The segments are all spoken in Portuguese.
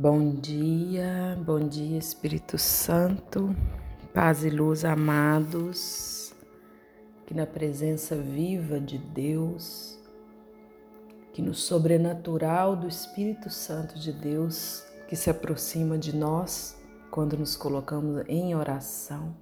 Bom dia, bom dia Espírito Santo, paz e luz amados, que na presença viva de Deus, que no sobrenatural do Espírito Santo de Deus que se aproxima de nós quando nos colocamos em oração,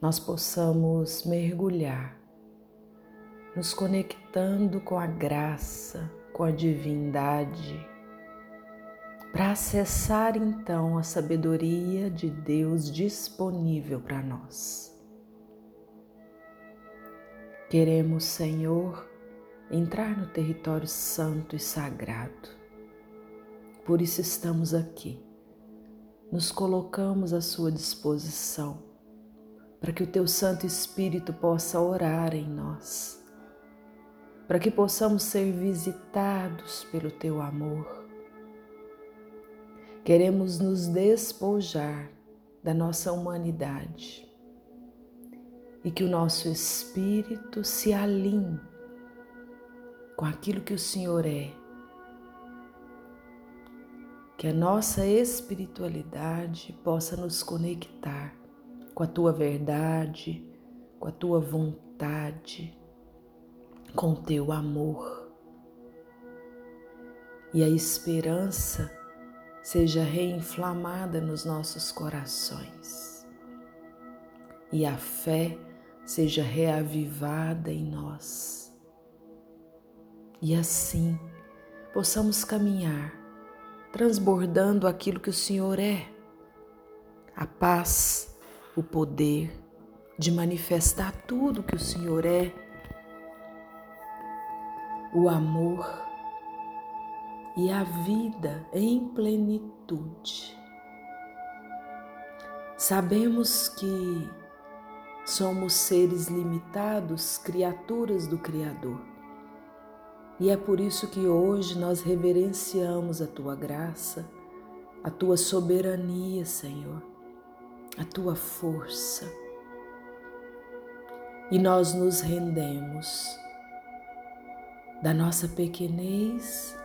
nós possamos mergulhar, nos conectando com a graça, com a divindade para acessar então a sabedoria de Deus disponível para nós. Queremos, Senhor, entrar no território santo e sagrado. Por isso estamos aqui. Nos colocamos à sua disposição para que o teu Santo Espírito possa orar em nós, para que possamos ser visitados pelo teu amor Queremos nos despojar da nossa humanidade e que o nosso espírito se alinhe com aquilo que o Senhor é. Que a nossa espiritualidade possa nos conectar com a tua verdade, com a tua vontade, com o teu amor. E a esperança seja reinflamada nos nossos corações. E a fé seja reavivada em nós. E assim possamos caminhar transbordando aquilo que o Senhor é, a paz, o poder de manifestar tudo que o Senhor é, o amor e a vida em plenitude. Sabemos que somos seres limitados, criaturas do Criador. E é por isso que hoje nós reverenciamos a tua graça, a tua soberania, Senhor, a tua força. E nós nos rendemos da nossa pequenez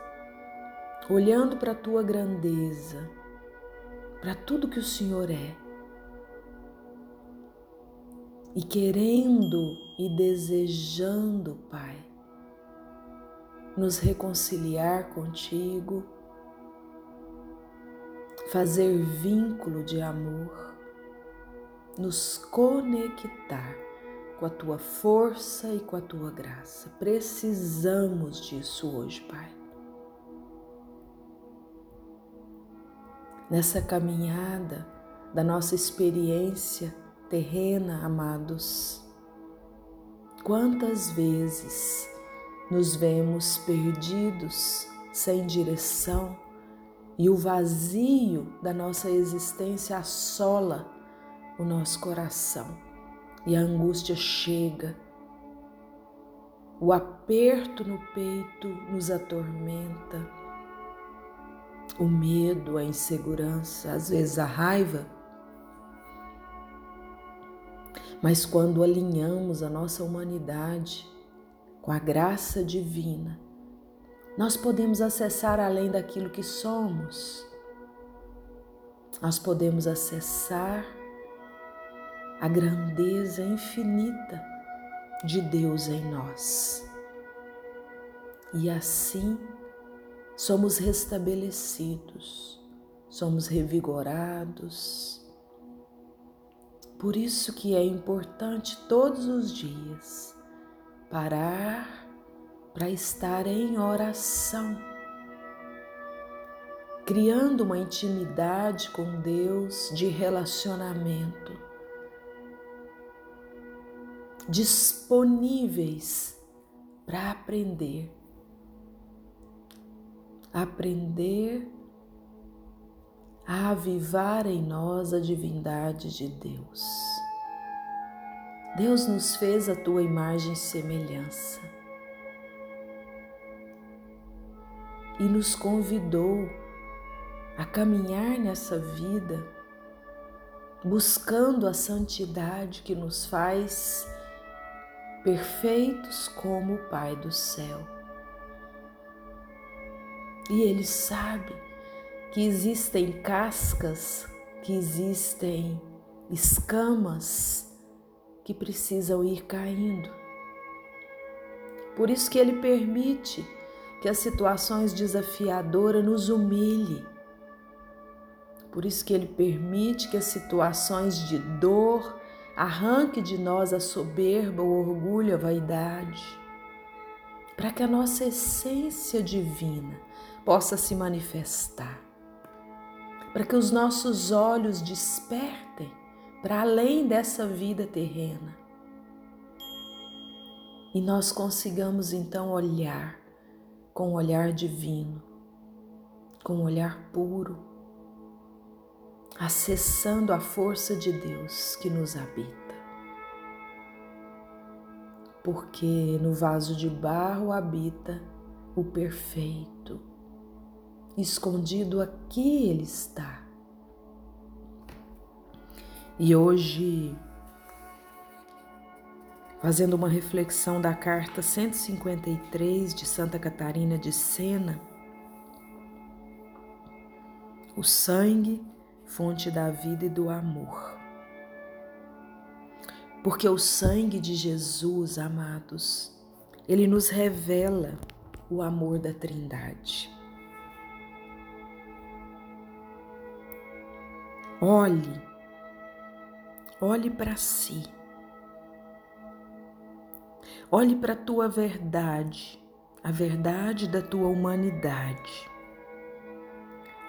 olhando para a tua grandeza, para tudo que o Senhor é, e querendo e desejando, Pai, nos reconciliar contigo, fazer vínculo de amor, nos conectar com a tua força e com a tua graça. Precisamos disso hoje, Pai. Nessa caminhada da nossa experiência terrena, amados. Quantas vezes nos vemos perdidos, sem direção, e o vazio da nossa existência assola o nosso coração e a angústia chega. O aperto no peito nos atormenta o medo, a insegurança, às vezes a raiva. Mas quando alinhamos a nossa humanidade com a graça divina, nós podemos acessar além daquilo que somos. Nós podemos acessar a grandeza infinita de Deus em nós. E assim somos restabelecidos, somos revigorados. Por isso que é importante todos os dias parar para estar em oração, criando uma intimidade com Deus de relacionamento, disponíveis para aprender aprender a avivar em nós a divindade de Deus. Deus nos fez a tua imagem e semelhança e nos convidou a caminhar nessa vida buscando a santidade que nos faz perfeitos como o Pai do céu. E Ele sabe que existem cascas, que existem escamas que precisam ir caindo. Por isso que ele permite que as situações desafiadoras nos humilhem. Por isso que ele permite que as situações de dor arranque de nós a soberba, o orgulho, a vaidade, para que a nossa essência divina possa se manifestar, para que os nossos olhos despertem para além dessa vida terrena e nós consigamos então olhar com um olhar divino, com um olhar puro, acessando a força de Deus que nos habita. Porque no vaso de barro habita o perfeito, escondido aqui ele está. E hoje fazendo uma reflexão da carta 153 de Santa Catarina de Sena, o sangue, fonte da vida e do amor. Porque o sangue de Jesus, amados, ele nos revela o amor da Trindade. Olhe, olhe para si Olhe para a tua verdade, a verdade da tua humanidade,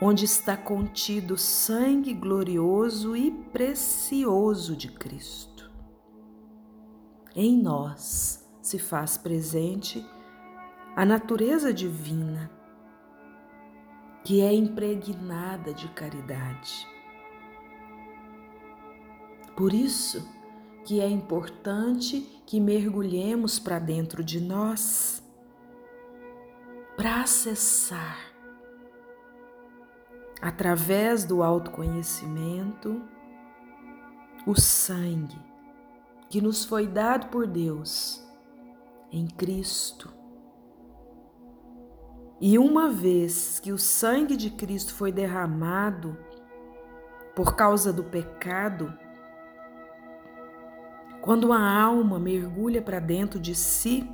onde está contido o sangue glorioso e precioso de Cristo. Em nós se faz presente a natureza divina, que é impregnada de caridade. Por isso, que é importante que mergulhemos para dentro de nós para acessar através do autoconhecimento o sangue que nos foi dado por Deus em Cristo. E uma vez que o sangue de Cristo foi derramado por causa do pecado, quando a alma mergulha para dentro de si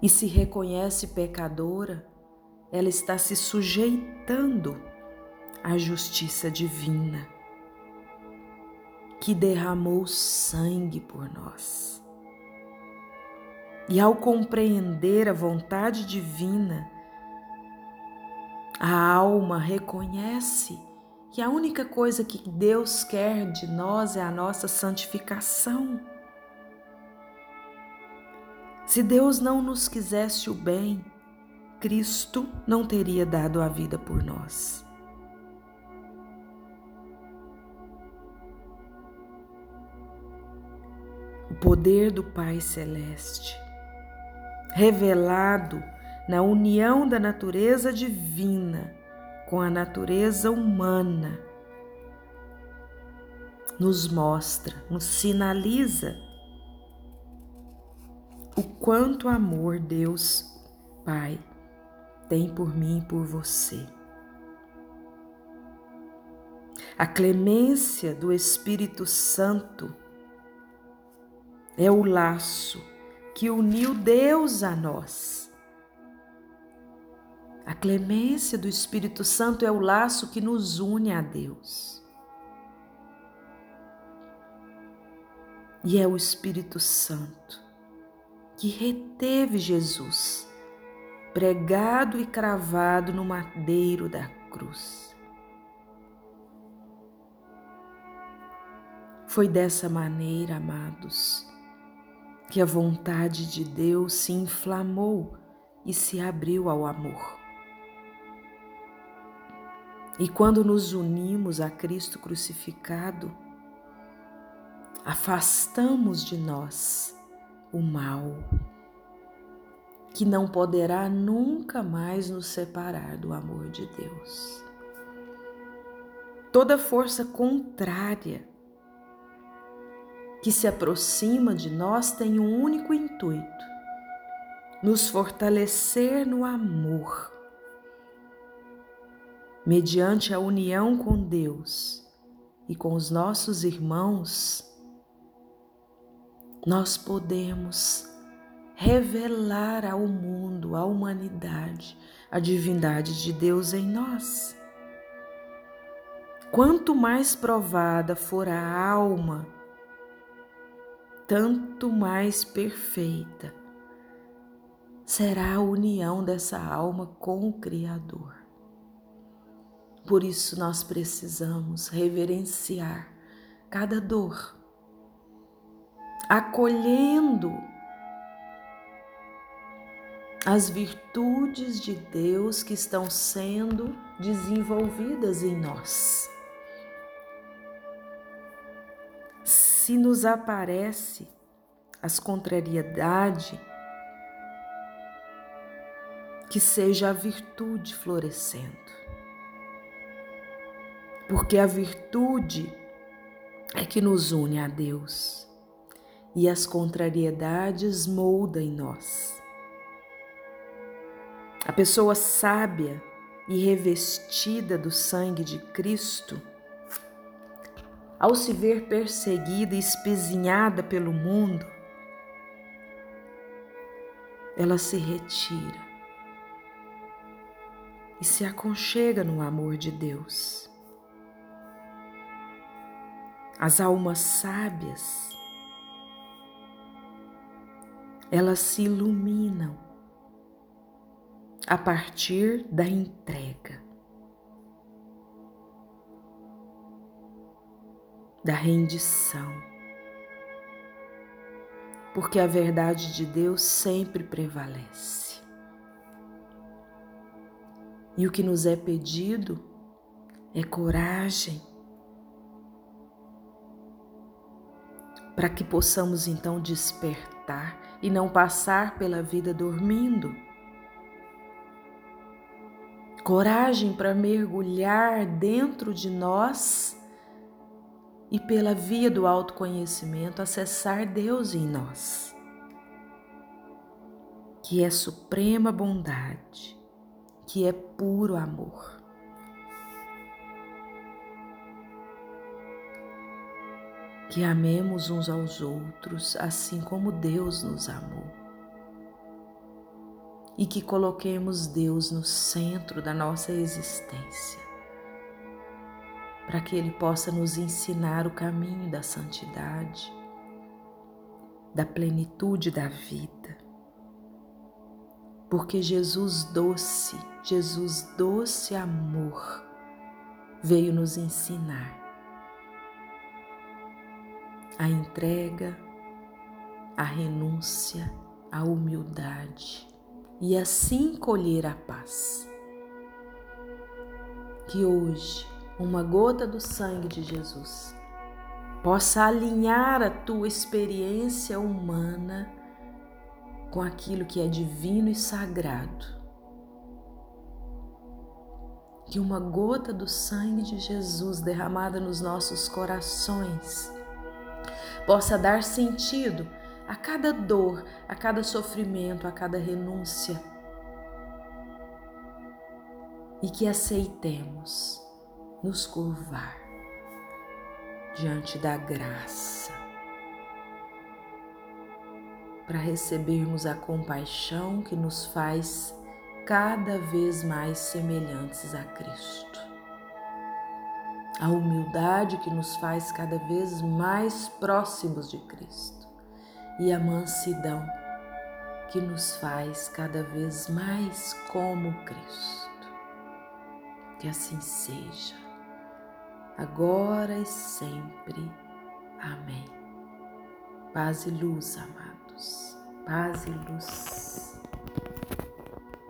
e se reconhece pecadora, ela está se sujeitando à justiça divina que derramou sangue por nós. E ao compreender a vontade divina, a alma reconhece que a única coisa que Deus quer de nós é a nossa santificação. Se Deus não nos quisesse o bem, Cristo não teria dado a vida por nós. Poder do Pai Celeste, revelado na união da natureza divina, com a natureza humana, nos mostra, nos sinaliza o quanto amor Deus Pai tem por mim e por você. A clemência do Espírito Santo é o laço que uniu Deus a nós a clemência do Espírito Santo é o laço que nos une a Deus. E é o Espírito Santo que reteve Jesus, pregado e cravado no madeiro da cruz. Foi dessa maneira, amados, que a vontade de Deus se inflamou e se abriu ao amor. E quando nos unimos a Cristo crucificado, afastamos de nós o mal, que não poderá nunca mais nos separar do amor de Deus. Toda força contrária que se aproxima de nós tem um único intuito: nos fortalecer no amor mediante a união com Deus e com os nossos irmãos, nós podemos revelar ao mundo, à humanidade, a divindade de Deus em nós. Quanto mais provada for a alma, tanto mais perfeita será a união dessa alma com o Criador. Por isso nós precisamos reverenciar cada dor, acolhendo as virtudes de Deus que estão sendo desenvolvidas em nós. Se nos aparece as contrariedades, que seja a virtude florescendo. Porque a virtude é que nos une a Deus e as contrariedades molda em nós. A pessoa sábia e revestida do sangue de Cristo, ao se ver perseguida e espezinhada pelo mundo, ela se retira e se aconchega no amor de Deus. As almas sábias, elas se iluminam a partir da entrega, da rendição, porque a verdade de Deus sempre prevalece. E o que nos é pedido é coragem para que possamos então despertar e não passar pela vida dormindo. Coragem para mergulhar dentro de nós e pela via do autoconhecimento acessar Deus em nós, que é suprema bondade que é puro amor. Que amemos uns aos outros assim como Deus nos amou. E que coloquemos Deus no centro da nossa existência, para que Ele possa nos ensinar o caminho da santidade, da plenitude da vida porque Jesus doce, Jesus doce amor veio nos ensinar a entrega, a renúncia, a humildade e assim colher a paz. Que hoje uma gota do sangue de Jesus possa alinhar a tua experiência humana com aquilo que é divino e sagrado. Que uma gota do sangue de Jesus derramada nos nossos corações possa dar sentido a cada dor, a cada sofrimento, a cada renúncia. E que aceitemos nos curvar diante da graça para recebermos a compaixão que nos faz cada vez mais semelhantes a Cristo. A humildade que nos faz cada vez mais próximos de Cristo. E a mansidão que nos faz cada vez mais como Cristo. Que assim seja, agora e sempre. Amém. Paz e luz, amado paz e luz.